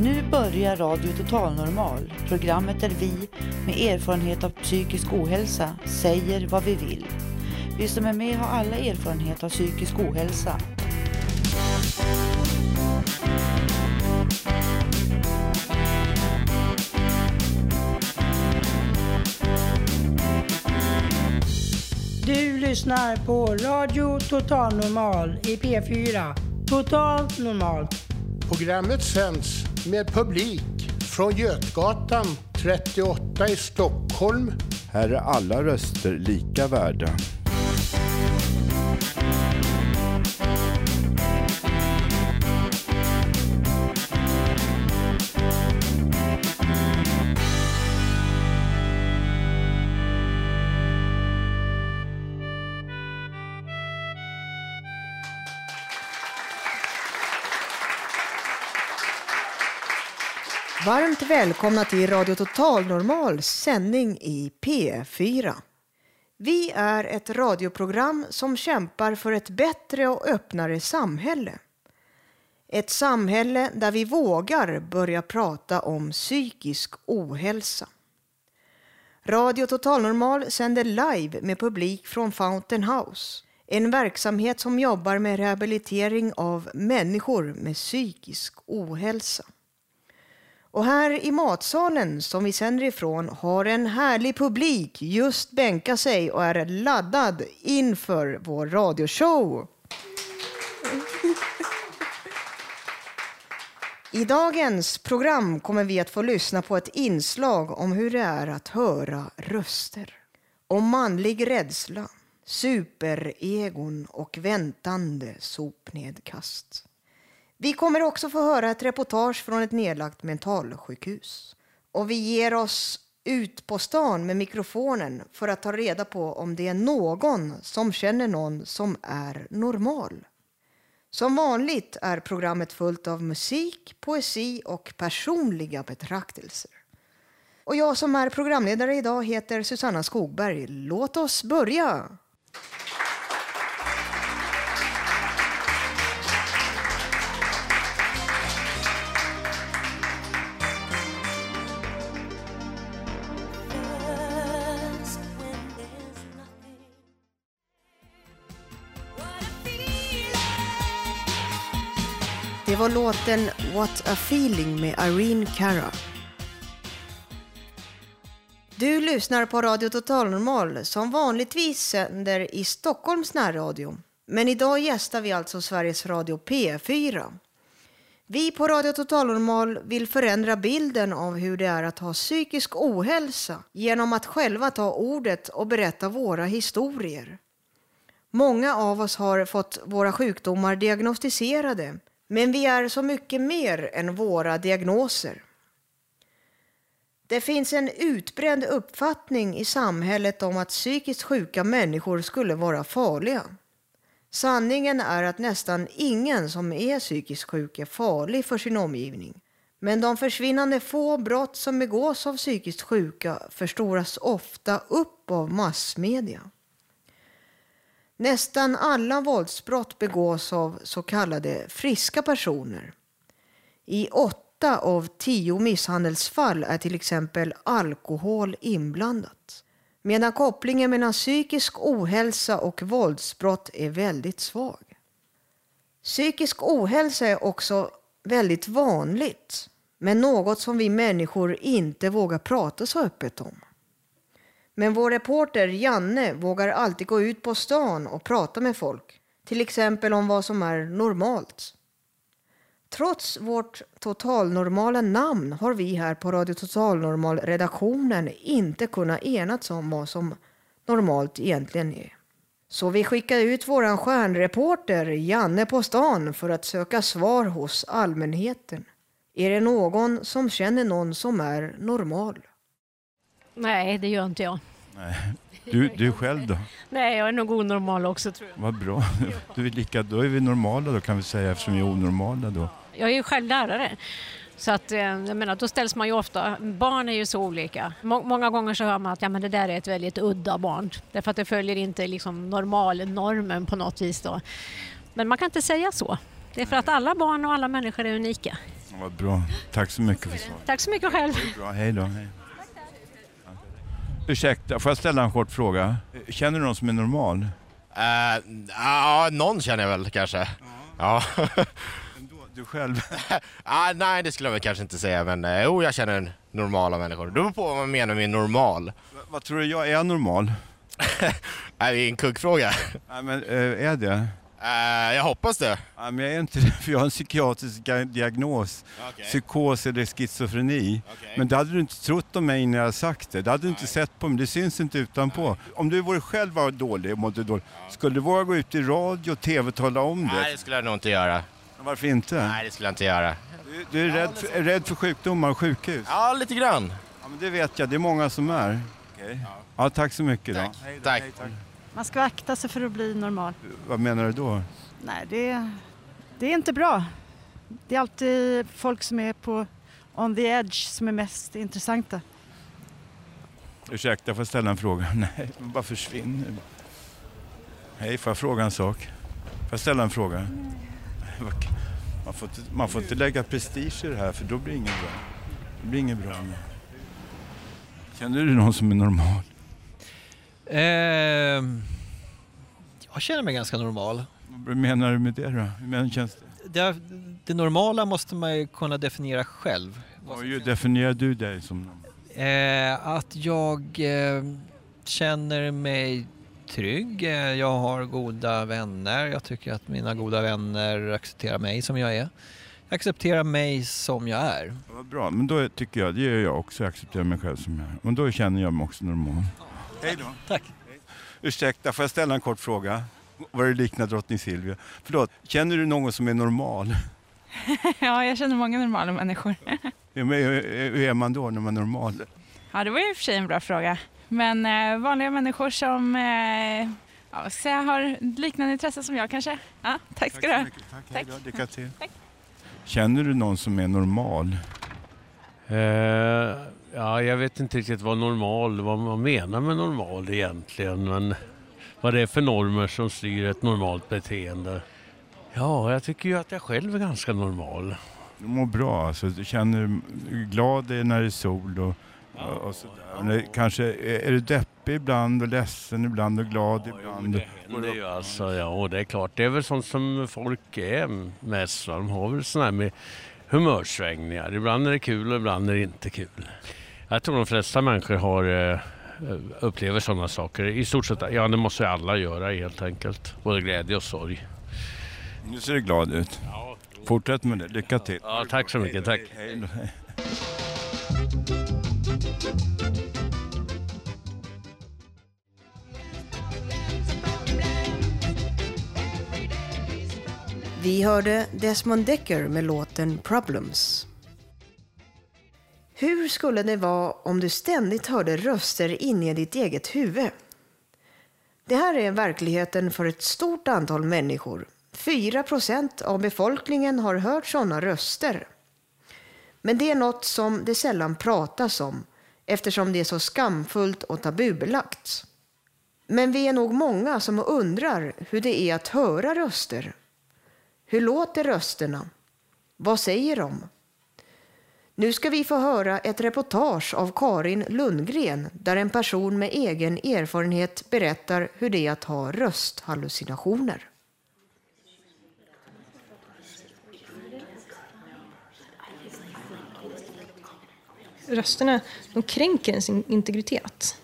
Nu börjar Radio Total Normal, programmet där vi med erfarenhet av psykisk ohälsa säger vad vi vill. Vi som är med har alla erfarenhet av psykisk ohälsa. Du lyssnar på Radio Total Normal i P4. Totalt normalt. Programmet sänds med publik från Götgatan 38 i Stockholm. Här är alla röster lika värda. Varmt välkomna till Radio Total Normal sändning i P4. Vi är ett radioprogram som kämpar för ett bättre och öppnare samhälle. Ett samhälle där vi vågar börja prata om psykisk ohälsa. Radio Total Normal sänder live med publik från Fountain House. En verksamhet som jobbar med rehabilitering av människor med psykisk ohälsa. Och här i matsalen som vi sänder ifrån har en härlig publik just bänkat sig och är laddad inför vår radioshow. I dagens program kommer vi att få lyssna på ett inslag om hur det är att höra röster. Om manlig rädsla, superegon och väntande sopnedkast. Vi kommer också få höra ett reportage från ett nedlagt mentalsjukhus. Och vi ger oss ut på stan med mikrofonen för att ta reda på om det är någon som känner någon som är normal. Som vanligt är programmet fullt av musik, poesi och personliga betraktelser. Och jag som är programledare idag heter Susanna Skogberg. Låt oss börja! Var låten What a feeling med Irene Cara. Du lyssnar på Radio Total Normal som vanligtvis sänder i Stockholms närradio. Men idag gästar vi alltså Sveriges Radio P4. Vi på Radio Total Normal vill förändra bilden av hur det är att ha psykisk ohälsa genom att själva ta ordet och berätta våra historier. Många av oss har fått våra sjukdomar diagnostiserade men vi är så mycket mer än våra diagnoser. Det finns en utbredd uppfattning i samhället om att psykiskt sjuka människor skulle vara farliga. Sanningen är att nästan ingen som är psykiskt sjuk är farlig för sin omgivning. Men de försvinnande få brott som begås av psykiskt sjuka förstoras ofta upp av massmedia. Nästan alla våldsbrott begås av så kallade friska personer. I åtta av tio misshandelsfall är till exempel alkohol inblandat. Medan kopplingen mellan psykisk ohälsa och våldsbrott är väldigt svag. Psykisk ohälsa är också väldigt vanligt, men något som vi människor inte vågar prata så öppet om. Men vår reporter Janne vågar alltid gå ut på stan och prata med folk. Till exempel om vad som är normalt. Trots vårt totalnormala namn har vi här på Radio Totalnormal-redaktionen inte kunnat enats om vad som normalt egentligen är. Så vi skickar ut våran stjärnreporter Janne på stan för att söka svar hos allmänheten. Är det någon som känner någon som är normal? Nej, det gör inte jag. Nej. Du, du själv då? Nej, jag är nog onormal också tror jag. Vad bra. Du är lika, då är vi normala då kan vi säga eftersom vi är onormala då. Jag är ju själv lärare. Så att, eh, jag menar, då ställs man ju ofta, barn är ju så olika. Må, många gånger så hör man att ja, men det där är ett väldigt udda barn. Därför att det följer inte liksom normalnormen på något vis. Då. Men man kan inte säga så. Det är för att alla barn och alla människor är unika. Vad bra. Tack så mycket för svaret. Tack så mycket själv. Bra, hej då. Hej. Ursäkta, får jag ställa en kort fråga? Känner du någon som är normal? Eh, Ja, någon känner jag väl kanske. Ja. Du själv? Ah, nej, det skulle jag väl kanske inte säga, men eh, jo, jag känner normala människor. Det beror på vad man menar med normal. Vad tror du, jag är normal? Är det en kuggfråga? Nej, men eh, är det? Eh, jag hoppas det. Nej, men jag är inte det, för jag har en psykiatrisk diagnos. Okej. Psykos eller schizofreni. Okej. Men det hade du inte trott om mig när jag sagt det. Det hade du inte sett på mig. Det syns inte utanpå. Om du vore själv var dålig och mådde dåligt, skulle du våga gå ut i radio och tv och tala om det? Nej, det skulle jag nog inte göra. Varför inte? Nej, det skulle jag inte göra. Du, du är, rädd för, är rädd för sjukdomar och sjukhus? Ja, lite grann. Ja, men det vet jag. Det är många som är. Okej. Ja, tack så mycket då. Hej då, Tack. hej, tack. Man ska akta sig för att bli normal. Vad menar du då? Nej, det, det är inte bra. Det är alltid folk som är på on the edge som är mest intressanta. Ursäkta, får jag ställa en fråga? Nej, men bara försvinner. Hej, får jag fråga en sak? Får jag ställa en fråga? Man får, inte, man får inte lägga prestige i det här för då blir det inget bra. Det blir inget bra. Känner du någon som är normal? Ehm, jag känner mig ganska normal. Vad menar du med det då? Hur men känns det? Det, det normala måste man ju kunna definiera själv. Hur definierar du dig som normal? Eh, att jag eh, känner mig trygg. Eh, Jag har goda vänner. Jag tycker att mina goda vänner accepterar mig som jag är. Jag accepterar mig som jag är. Vad bra, men då tycker jag, det gör jag också, jag accepterar mig själv som jag är. Och då känner jag mig också normal. Hej då. Tack. Ursäkta, får jag ställa en kort fråga? Vad det liknar drottning Silvia. Förlåt, känner du någon som är normal? Ja, jag känner många normala människor. Hur är man då när man är normal? Ja, det var ju i och för sig en bra fråga. Men eh, vanliga människor som eh, ja, vad ska jag säga, har liknande intresse som jag kanske. Ja, tack ska du ha. Tack, Tack. Lycka till. Tack. Känner du någon som är normal? Eh, ja, jag vet inte riktigt vad normal, vad man menar med normal egentligen. Men vad det är för normer som styr ett normalt beteende. Ja, jag tycker ju att jag själv är ganska normal. Du mår bra, alltså, du känner är glad när det är sol och, och, och sådär. Det, kanske, är, du deppig ibland och ledsen ibland och glad ibland? Det händer ju alltså, ja, och det är klart. Det är väl sånt som folk är mest. va. De har väl sådana här med humörsvängningar. Ibland är det kul och ibland är det inte kul. Jag tror de flesta människor har, eh, upplever sådana saker. I stort sett, ja det måste ju alla göra helt enkelt. Både glädje och sorg. Nu ser du glad ut. Fortsätt med det, lycka till. Ja, tack så mycket, tack. Hej då, hej. Vi hörde Desmond Decker med låten Problems. Hur skulle det vara om du ständigt hörde röster inne i ditt eget huvud? Det här är verkligheten för ett stort antal människor. 4 procent av befolkningen har hört sådana röster. Men det är något som det sällan pratas om eftersom det är så skamfullt och tabubelagt. Men vi är nog många som undrar hur det är att höra röster. Hur låter rösterna? Vad säger de? Nu ska vi få höra ett reportage av Karin Lundgren där en person med egen erfarenhet berättar hur det är att ha rösthallucinationer. rösterna de kränker ens integritet.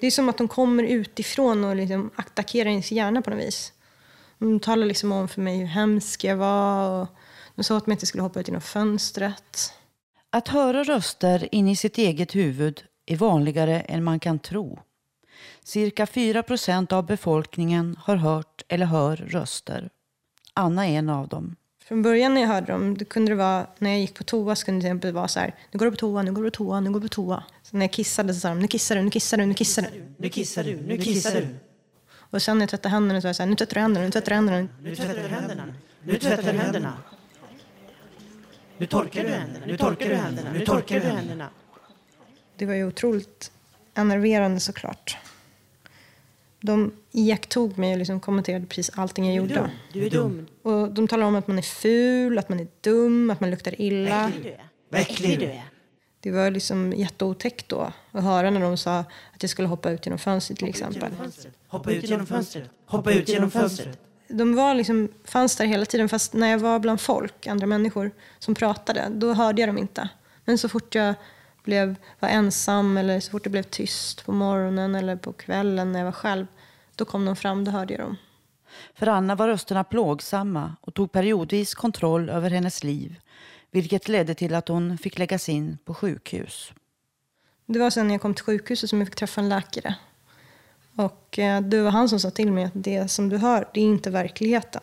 Det är som att de kommer utifrån och liksom attackerar ens hjärna på något vis. De talar liksom om för mig hur hemsk jag var och de sa att jag inte skulle hoppa ut genom fönstret. Att höra röster in i sitt eget huvud är vanligare än man kan tro. Cirka 4 procent av befolkningen har hört eller hör röster. Anna är en av dem. Från början när jag hörde dem, då kunde det vara, när jag gick på toa så kunde det till exempel vara så här, nu går du på toa, nu går du på toa, nu går du på toa. Så när jag kissade så sa de, nu kissar du, nu kissar du, nu kissar du. Nu kissar du, nu kissar du. Och sen när jag tvättade händerna så var jag så här, nu tvättar du händerna, nu tvättar du händerna. Nu tvättar du händerna. Nu tvättar du händerna. Nu torkar du händerna. Nu torkar du händerna. Nu torkar du händerna. Det var ju otroligt enerverande såklart. De iakttog mig och liksom kommenterade precis allting jag Du är gjorde. dum. Du är dum. Och de talade om att man är ful, att man är dum, att man luktar illa. Vad äcklig du är. Vad äcklig du är. Det var liksom jätteotäckt då att höra när de sa att jag skulle hoppa ut genom fönstret till exempel. Hoppa ut genom fönstret. Hoppa ut genom fönstret. De var liksom, fanns där hela tiden fast när jag var bland folk, andra människor som pratade, då hörde jag dem inte. Men så fort jag blev, var ensam eller så fort det blev tyst på morgonen eller på kvällen när jag var själv, då kom de fram, då hörde jag dem. För Anna var rösterna plågsamma och tog periodvis kontroll över hennes liv, vilket ledde till att hon fick läggas in på sjukhus. Det var sen när jag kom till sjukhuset som jag fick träffa en läkare. Och eh, det var han som sa till mig att det som du hör, det är inte verkligheten.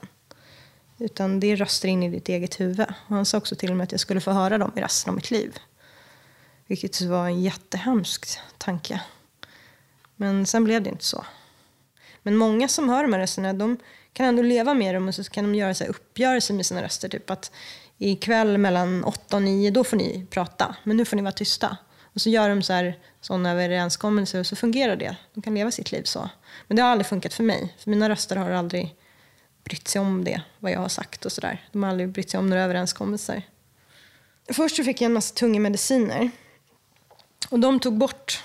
Utan det är röster in i ditt eget huvud. Och han sa också till mig att jag skulle få höra dem i resten av mitt liv. Vilket var en jättehemsk tanke. Men sen blev det inte så. Men många som hör de här rösterna, de kan ändå leva med dem och så kan de göra så här uppgörelser med sina röster. Typ att ikväll mellan 8 och 9, då får ni prata. Men nu får ni vara tysta. Och så gör de så här, sådana överenskommelser och så fungerar det. De kan leva sitt liv så. Men det har aldrig funkat för mig. För mina röster har aldrig brytt sig om det, vad jag har sagt och sådär. De har aldrig brytt sig om några överenskommelser. Först så fick jag en massa tunga mediciner. Och de tog bort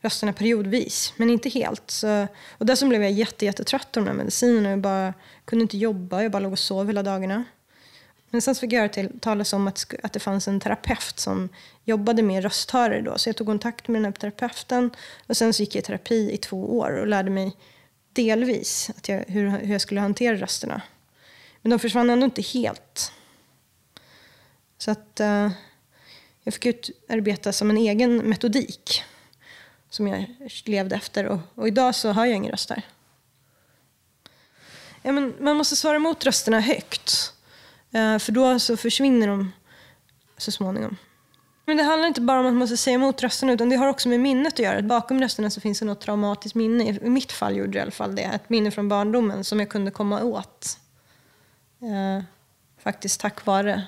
rösterna periodvis, men inte helt. Så, och dessutom blev jag jätte, jättetrött av de här medicinerna. Jag bara, kunde inte jobba, jag bara låg och sov hela dagarna. Men sen så fick jag höra till, talas om att, att det fanns en terapeut som jobbade med rösthörare då. Så jag tog kontakt med den här terapeuten och sen så gick jag i terapi i två år och lärde mig delvis att jag, hur, hur jag skulle hantera rösterna. Men de försvann ändå inte helt. Så att eh, jag fick utarbeta som en egen metodik som jag levde efter och, och idag så har jag ingen röst där. Ja, men man måste svara emot rösterna högt. Eh, för då så försvinner de så småningom. Men det handlar inte bara om att man ska säga emot rösterna utan det har också med minnet att göra. Bakom rösterna så finns det något traumatiskt minne. I mitt fall gjorde det i alla fall det. Ett minne från barndomen som jag kunde komma åt. Eh, faktiskt tack vare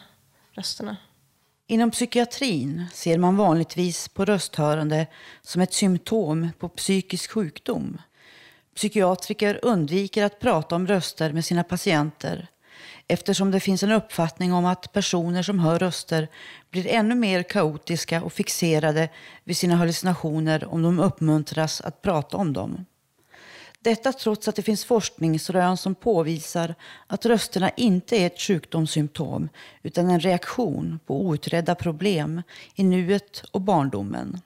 rösterna. Inom psykiatrin ser man vanligtvis på rösthörande som ett symptom på psykisk sjukdom. Psykiatriker undviker att prata om röster med sina patienter eftersom det finns en uppfattning om att personer som hör röster blir ännu mer kaotiska och fixerade vid sina hallucinationer om de uppmuntras att prata om dem. Detta trots att det finns forskningsrön som påvisar att rösterna inte är ett sjukdomssymptom utan en reaktion på outredda problem i nuet och barndomen.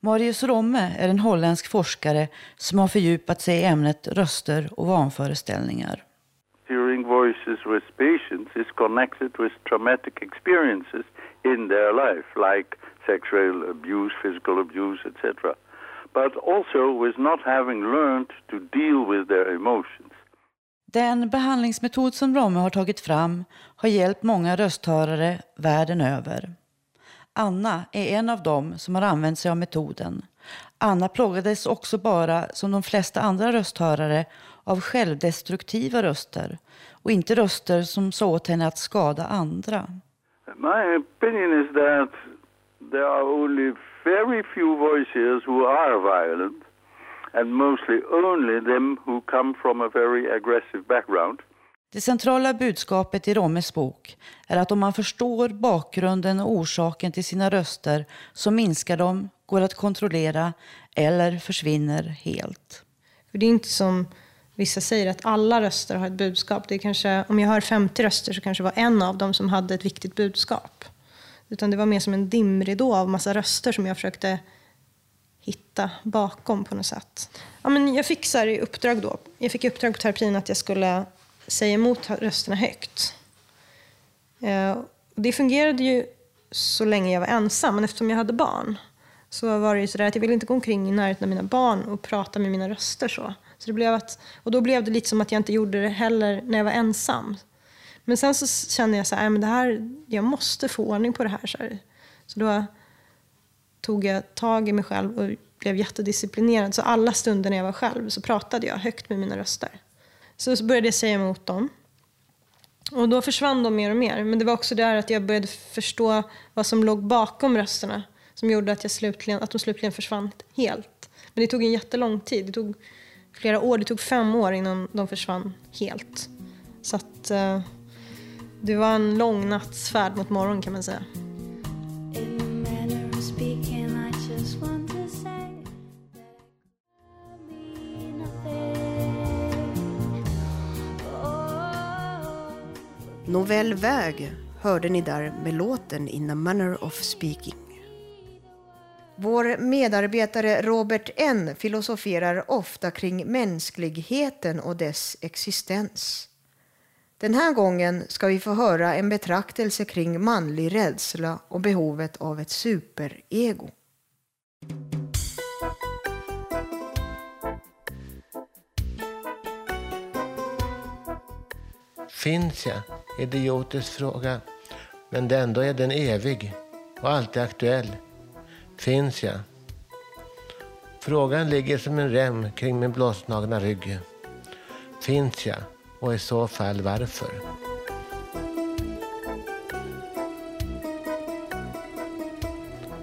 Marius Romme är en holländsk forskare som har fördjupat sig i ämnet röster och vanföreställningar hearing voices with patients is connected with traumatic experiences in their life, like sexual abuse, physical abuse, etc. But also with not having learned to deal with their emotions. Den behandlingsmetod som Romme har tagit fram har hjälpt många rösthörare världen över. Anna är en av dem som har använt sig av metoden. Anna plågades också bara, som de flesta andra rösthörare, av självdestruktiva röster och inte röster som sa åt henne att skada andra. My opinion is that there are only very few voices who are violent, and mostly only them who come from a very aggressive background. Det centrala budskapet i Rommes bok är att om man förstår bakgrunden och orsaken till sina röster så minskar de, går att kontrollera eller försvinner helt. För det är inte som vissa säger att alla röster har ett budskap. Det är kanske, om jag hör 50 röster så kanske det var en av dem som hade ett viktigt budskap. Utan det var mer som en dimridå av massa röster som jag försökte hitta bakom på något sätt. Ja, men jag fick så här i uppdrag då. Jag fick i uppdrag på terapin att jag skulle säga emot rösterna högt. Eh, det fungerade ju så länge jag var ensam, men eftersom jag hade barn så var det ju sådär att jag ville inte gå omkring i närheten av mina barn och prata med mina röster så. så det blev att, och då blev det lite som att jag inte gjorde det heller när jag var ensam. Men sen så kände jag så här, men det här, jag måste få ordning på det här. Så, här. så då tog jag tag i mig själv och blev jättedisciplinerad. Så alla stunder när jag var själv så pratade jag högt med mina röster. Så, började jag säga emot dem. Och då försvann de mer och mer. Men det var också där att jag började förstå vad som låg bakom rösterna. Som gjorde att, jag slutligen, att de slutligen försvann helt. Men det tog en jättelång tid. Det tog flera år. Det tog fem år innan de försvann helt. Så att eh, det var en lång nattsfärd mot morgon kan man säga. Mm. Novell Väg hörde ni där med låten In a manner of speaking. Vår medarbetare Robert N filosoferar ofta kring mänskligheten och dess existens. Den här gången ska vi få höra en betraktelse kring manlig rädsla och behovet av ett superego. Finns jag? Idiotisk fråga. Men det ändå är den evig och alltid aktuell. Finns jag? Frågan ligger som en rem kring min blåsnagna rygg. Finns jag? Och i så fall varför?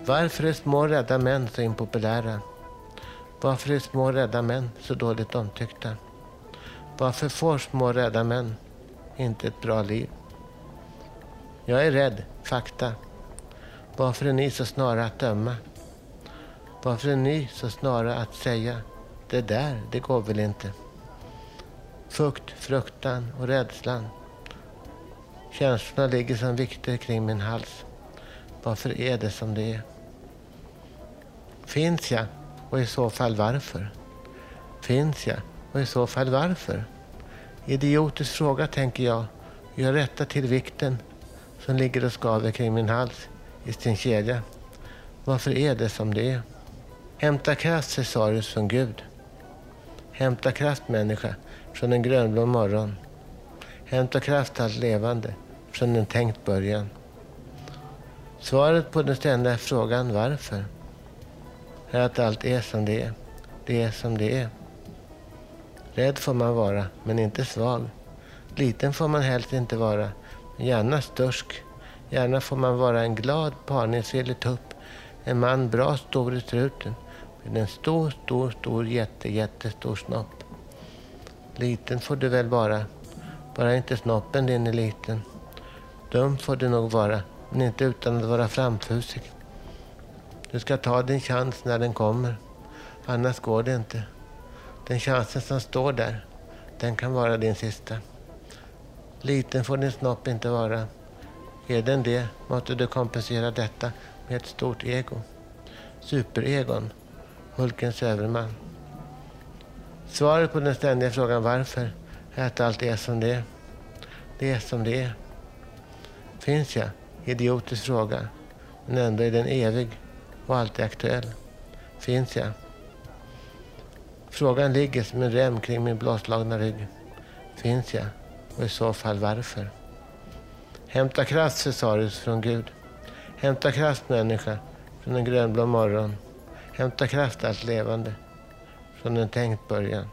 Varför är små rädda män så impopulära? Varför är små rädda män så dåligt omtyckta? Varför får små rädda män inte ett bra liv? Jag är rädd, fakta. Varför är ni så snara att döma? Varför är ni så snara att säga det där, det går väl inte? Fukt, fruktan och rädslan. Känslorna ligger som vikter kring min hals. Varför är det som det är? Finns jag? Och i så fall varför? Finns jag? Och i så fall varför? Idiotisk fråga, tänker jag. Jag rättar till vikten som ligger och skaver kring min hals i sin kedja. Varför är det som det är? Hämta kraft, Cesarius, från Gud. Hämta kraft, människa, från en grönblå morgon. Hämta kraft, allt levande, från en tänkt början. Svaret på den ständiga frågan varför är att allt är som det är. Det är som det är. Rädd får man vara, men inte svag. Liten får man helst inte vara, men gärna störsk. Gärna får man vara en glad, parningsvillig tupp. En man bra stor i struten med en stor, stor, stor, jätte, jättestor snopp. Liten får du väl vara, bara inte snoppen din är liten. Dum får du nog vara, men inte utan att vara framfusig. Du ska ta din chans när den kommer, annars går det inte. Den chansen som står där, den kan vara din sista. Liten får din snopp inte vara. Är den det, måste du kompensera detta med ett stort ego. Superegon, Hulkens överman. Svaret på den ständiga frågan varför är att allt är som det är. Det är som det är. Finns jag? Idiotisk fråga. Men ändå är den evig och alltid aktuell. Finns jag? Frågan ligger som en rem kring min blåslagna rygg. Finns jag? Och i så fall varför? Hämta kraft, Cesarius, från Gud. Hämta kraft, människa, från en grönblå morgon. Hämta kraft, allt levande, från en tänkt början.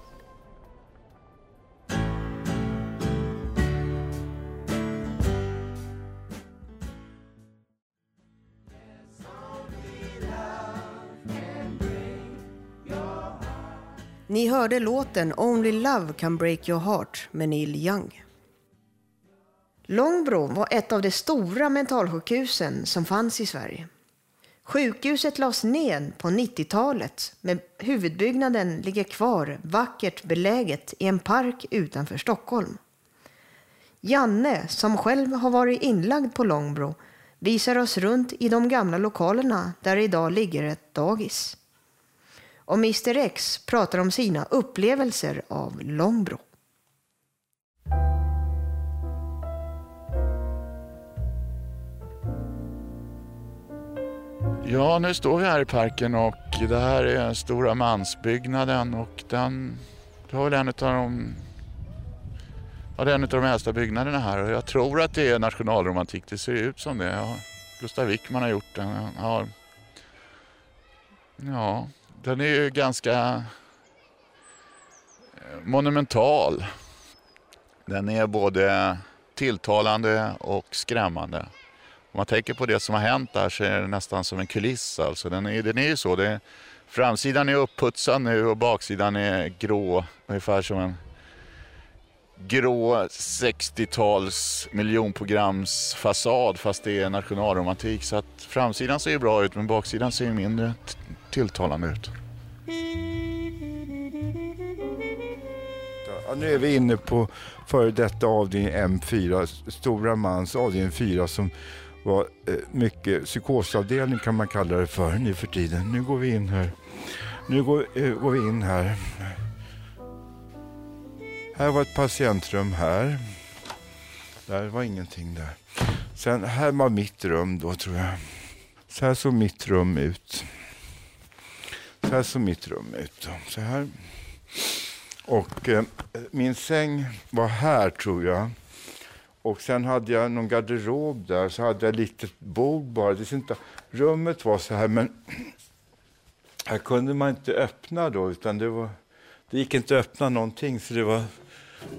Hörde låten Only Love Can Break Your Heart med Neil Young. Långbro var ett av de stora mentalsjukhusen som fanns i Sverige. Sjukhuset lades ned på 90-talet men huvudbyggnaden ligger kvar vackert beläget i en park utanför Stockholm. Janne, som själv har varit inlagd på Långbro, visar oss runt i de gamla lokalerna där idag ligger ett dagis. Och Mr X pratar om sina upplevelser av Långbro. Ja, nu står vi här i parken och det här är den stora mansbyggnaden och den det var väl en av de Ja, det är en av de äldsta byggnaderna här och jag tror att det är nationalromantik. Det ser ut som det. Ja, Gustav Wickman har gjort den. Ja, den är ju ganska eh, monumental. Den är både tilltalande och skrämmande. Om man tänker på det som har hänt där så är det nästan som en kuliss. Alltså. Den, är, den är ju så. Det, framsidan är upputsad nu och baksidan är grå. Ungefär som en grå 60-tals miljonprogramsfasad fast det är nationalromantik. Så att framsidan ser ju bra ut men baksidan ser ju mindre tilltalande ut. Ja, nu är vi inne på före detta avdelning M4, Stora Mans avdelning 4 som var eh, mycket psykosavdelning kan man kalla det för nu för tiden. Nu går vi in här. Nu går, eh, går vi in här. Här var ett patientrum här. Där var ingenting där. Sen här var mitt rum då tror jag. Så här såg mitt rum ut. Så här såg mitt rum ut. Så här. Och eh, min säng var här tror jag. Och sen hade jag någon garderob där, så hade jag ett litet bord bara. Det inte, rummet var så här, men här kunde man inte öppna då, utan det, var, det gick inte att öppna någonting, så det var,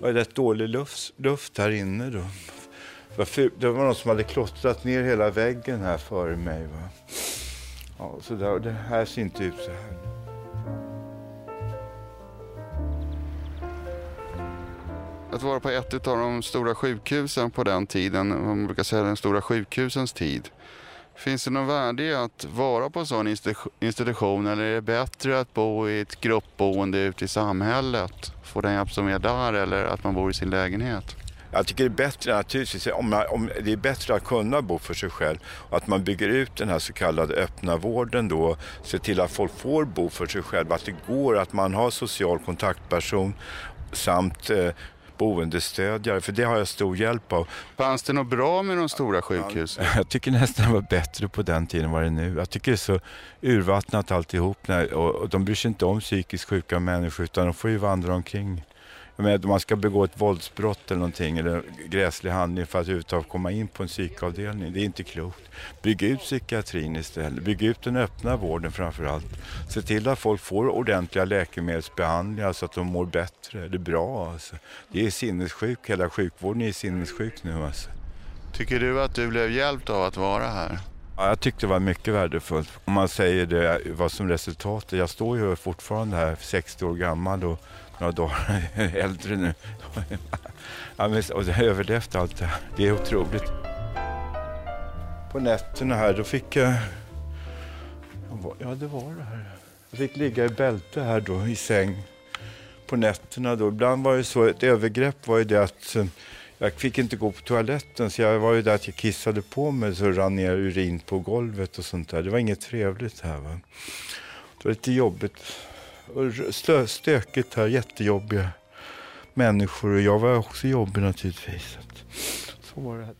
var rätt dålig luft, luft här inne då. Det var, det var någon som hade klottrat ner hela väggen här före mig. Va? Ja, så där, och det här ser inte ut så här. Att vara på ett av de stora sjukhusen på den tiden, man brukar säga den stora sjukhusens tid. Finns det någon värde i att vara på en sån institution eller är det bättre att bo i ett gruppboende ute i samhället? Få den hjälp som är där eller att man bor i sin lägenhet? Jag tycker det är bättre naturligtvis, om, man, om det är bättre att kunna bo för sig själv och att man bygger ut den här så kallade öppna vården då, se till att folk får bo för sig själv, att det går, att man har social kontaktperson samt eh, boendestödjare, för det har jag stor hjälp av. Fanns det något bra med de stora sjukhusen? Jag tycker nästan det var bättre på den tiden än vad det är nu. Jag tycker det är så urvattnat alltihop och de bryr sig inte om psykiskt sjuka människor utan de får ju vandra omkring. Menar, om man ska begå ett våldsbrott eller någonting eller gräslig handling för att överhuvudtaget komma in på en psykavdelning. Det är inte klokt. Bygg ut psykiatrin istället. Bygg ut den öppna vården framför allt. Se till att folk får ordentliga läkemedelsbehandlingar så att de mår bättre. Det är bra alltså. Det är sinnessjuk. Hela sjukvården är sinnessjuk nu alltså. Tycker du att du blev hjälpt av att vara här? Ja, jag tyckte det var mycket värdefullt. Om man säger det vad som resultat. Jag står ju fortfarande här 60 år gammal och några dagar äldre nu. och jag överlevt allt det här. Det är otroligt. På nätterna här då fick jag... Ja, det var det här. Jag fick ligga i bälte här då i säng på nätterna då. Ibland var det så, ett övergrepp var ju det att eh, jag fick inte gå på toaletten så jag var ju där att jag kissade på mig så rann ner urin på golvet och sånt där. Det var inget trevligt här va. Det var lite jobbigt stö- stökigt här, jättejobbiga människor och jag var också jobbig naturligtvis. Så var det. här.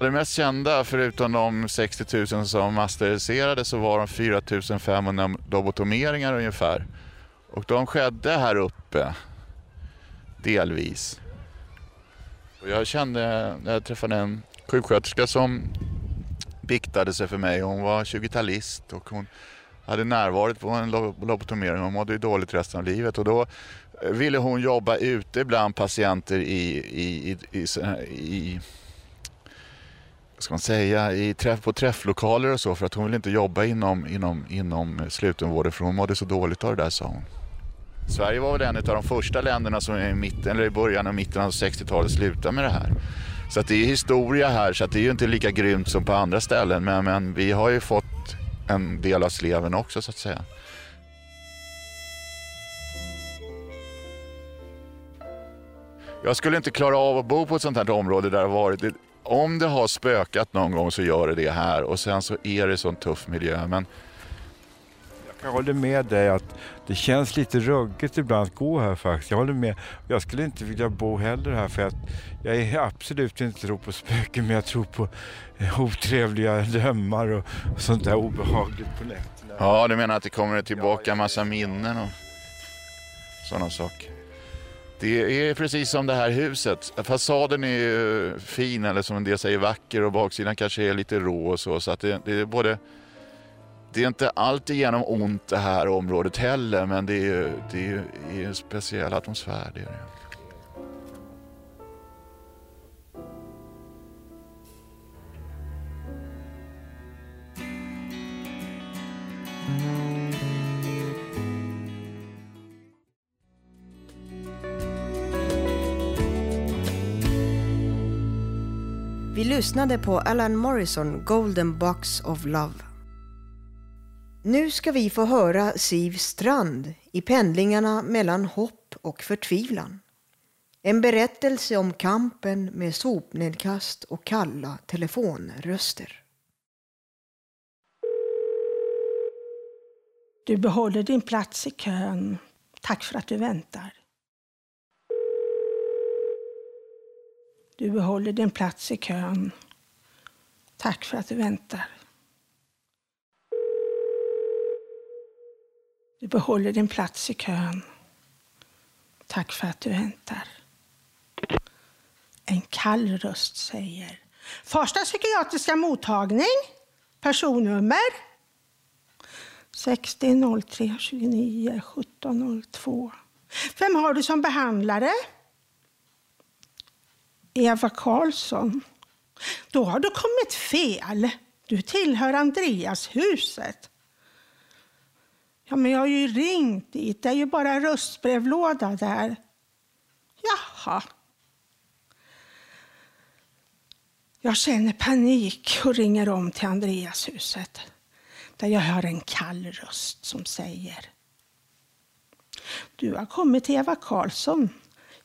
Det mest kända, förutom de 60 000 som masteriserades, så var de 4 500 lobotomeringar ungefär. Och de skedde här uppe, delvis. Jag kände, när jag träffade en sjuksköterska som biktade sig för mig. Hon var 20-talist och hon hade närvarit på en lobotomering. Hon mådde ju dåligt resten av livet. Och då eh, ville hon jobba ute bland patienter i, i, i, i, i vad ska man säga, i träff, på träfflokaler och så för att hon ville inte jobba inom, inom, inom slutenvården för hon mådde så dåligt av det där sa hon. Sverige var väl en av de första länderna som i, mitten, eller i början och mitten av 60-talet slutade med det här. Så att det är historia här så att det är ju inte lika grymt som på andra ställen men, men vi har ju fått en del av sleven också så att säga. Jag skulle inte klara av att bo på ett sånt här område där det har varit om det har spökat någon gång så gör det det här och sen så är det sån tuff miljö. Men jag håller med dig att det känns lite ruggigt ibland att gå här faktiskt. Jag håller med. Jag skulle inte vilja bo heller här för att jag är absolut inte tro på spöken men jag tror på eh, otrevliga drömmar och, och sånt där obehagligt på nätterna. ja, du menar att det kommer tillbaka en massa minnen och sådana saker. Det är precis som det här huset. Fasaden är ju fin eller som en del säger vacker och baksidan kanske är lite rå och så. Så att det, det är både det är inte alltigenom ont det här området heller men det är ju det är, ju, det är en speciell atmosfär. Det är det. Vi lyssnade på Alan Morrison, Golden Box of Love. Nu ska vi få höra Siv Strand i pendlingarna mellan hopp och förtvivlan. En berättelse om kampen med sopnedkast och kalla telefonröster. Du behåller din plats i kön. Tack för att du väntar. Du behåller din plats i kön. Tack för att du väntar. Du behåller din plats i kön. Tack för att du väntar. En kall röst säger Första psykiatriska mottagning. Personnummer 60 03 29 17 02. Vem har du som behandlare? Eva Karlsson. Då har du kommit fel. Du tillhör Andreashuset. Ja, men jag har ju ringt dit. Det är ju bara röstbrevlåda där. Jaha. Jag känner panik och ringer om till Andreashuset där jag hör en kall röst som säger Du har kommit till Eva Karlsson.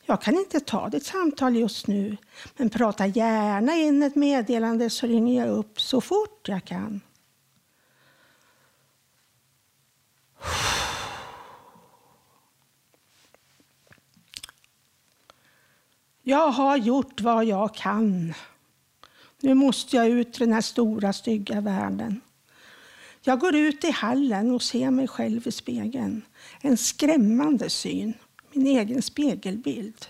Jag kan inte ta ditt samtal just nu, men prata gärna in ett meddelande så ringer jag upp så fort jag kan. Jag har gjort vad jag kan. Nu måste jag ut i den här stora stygga världen. Jag går ut i hallen och ser mig själv i spegeln. En skrämmande syn, min egen spegelbild.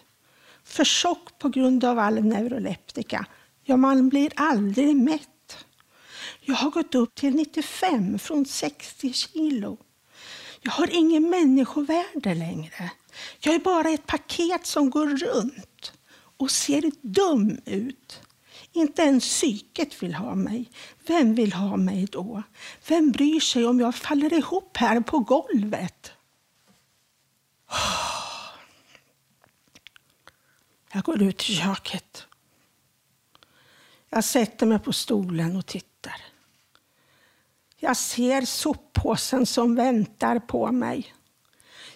För tjock på grund av all neuroleptika. Ja, man blir aldrig mätt. Jag har gått upp till 95 från 60 kilo. Jag har ingen människovärde längre. Jag är bara ett paket som går runt och ser dum ut. Inte ens psyket vill ha mig. Vem vill ha mig då? Vem bryr sig om jag faller ihop här på golvet? Jag går ut i köket. Jag sätter mig på stolen och tittar. Jag ser soppåsen som väntar på mig.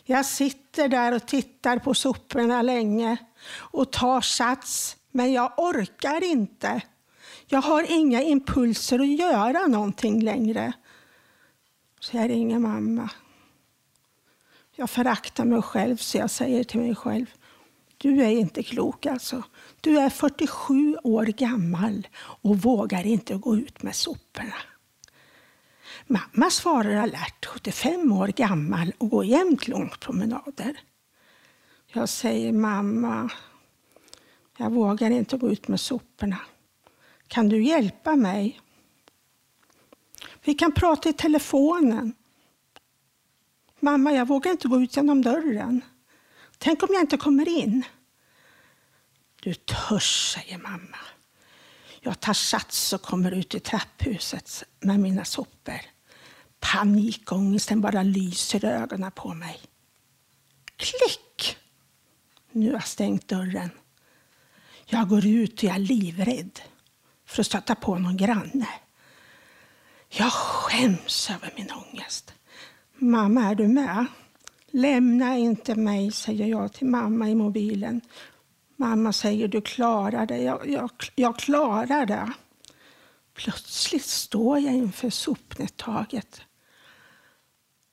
Jag sitter där och tittar på soporna länge och tar sats, men jag orkar inte. Jag har inga impulser att göra någonting längre. Så jag ringer mamma. Jag föraktar mig själv så jag säger till mig själv, du är inte klok alltså. Du är 47 år gammal och vågar inte gå ut med soporna. Mamma svarar alert, 75 år gammal och går jämt långpromenader. Jag säger mamma, jag vågar inte gå ut med soporna. Kan du hjälpa mig? Vi kan prata i telefonen. Mamma, jag vågar inte gå ut genom dörren. Tänk om jag inte kommer in? Du törs, säger mamma. Jag tar sats och kommer ut i trapphuset med mina sopor. Panikångesten bara lyser i ögonen på mig. Klick! Nu har jag stängt dörren. Jag går ut och jag är livrädd för att stöta på någon granne. Jag skäms över min ångest. Mamma, är du med? Lämna inte mig, säger jag till mamma i mobilen. Mamma säger du klarar det. Jag, jag, jag klarar det. Plötsligt står jag inför sopnedtaget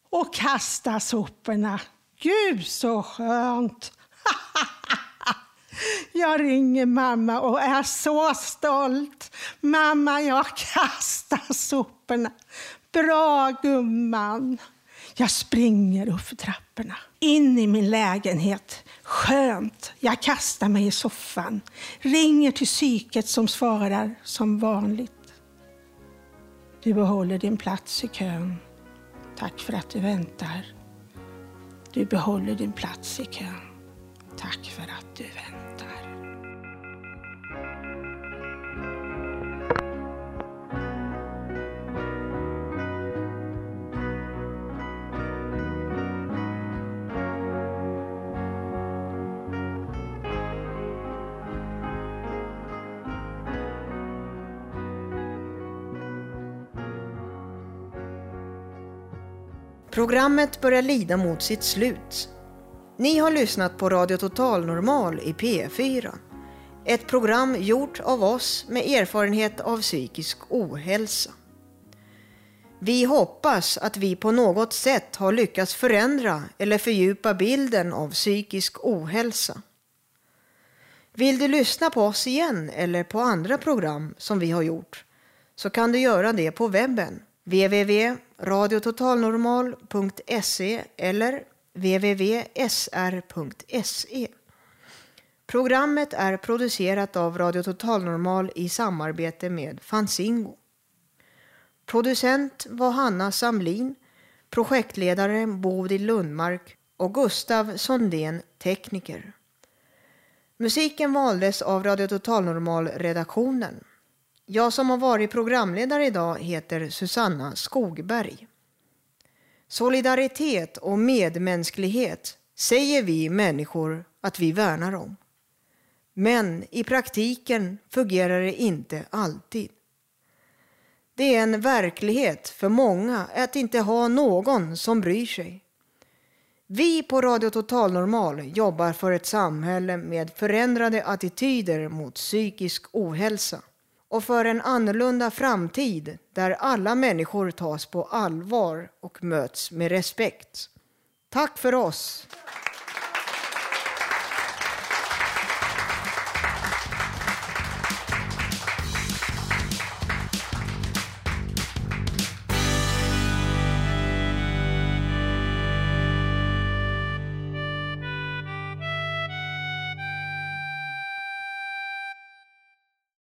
och kastar soporna. Gud så skönt! Jag ringer mamma och är så stolt. Mamma, jag kastar soporna. Bra gumman! Jag springer upp för trapporna, in i min lägenhet. Skönt. Jag kastar mig i soffan, ringer till psyket som svarar som vanligt. Du behåller din plats i kön. Tack för att du väntar. Du behåller din plats i kön. Tack för att du väntar. Programmet börjar lida mot sitt slut. Ni har lyssnat på Radio Total Normal i P4. Ett program gjort av oss med erfarenhet av psykisk ohälsa. Vi hoppas att vi på något sätt har lyckats förändra eller fördjupa bilden av psykisk ohälsa. Vill du lyssna på oss igen eller på andra program som vi har gjort så kan du göra det på webben Radiototalnormal.se eller www.sr.se. Programmet är producerat av Radio Total Normal i samarbete med Fanzingo. Producent var Hanna Samlin, projektledare Bodil Lundmark och Gustav Sondén, tekniker. Musiken valdes av Radio Total Normal-redaktionen. Jag som har varit programledare idag heter Susanna Skogberg. Solidaritet och medmänsklighet säger vi människor att vi värnar om. Men i praktiken fungerar det inte alltid. Det är en verklighet för många att inte ha någon som bryr sig. Vi på Radio Total Normal jobbar för ett samhälle med förändrade attityder mot psykisk ohälsa och för en annorlunda framtid där alla människor tas på allvar och möts med respekt. Tack för oss!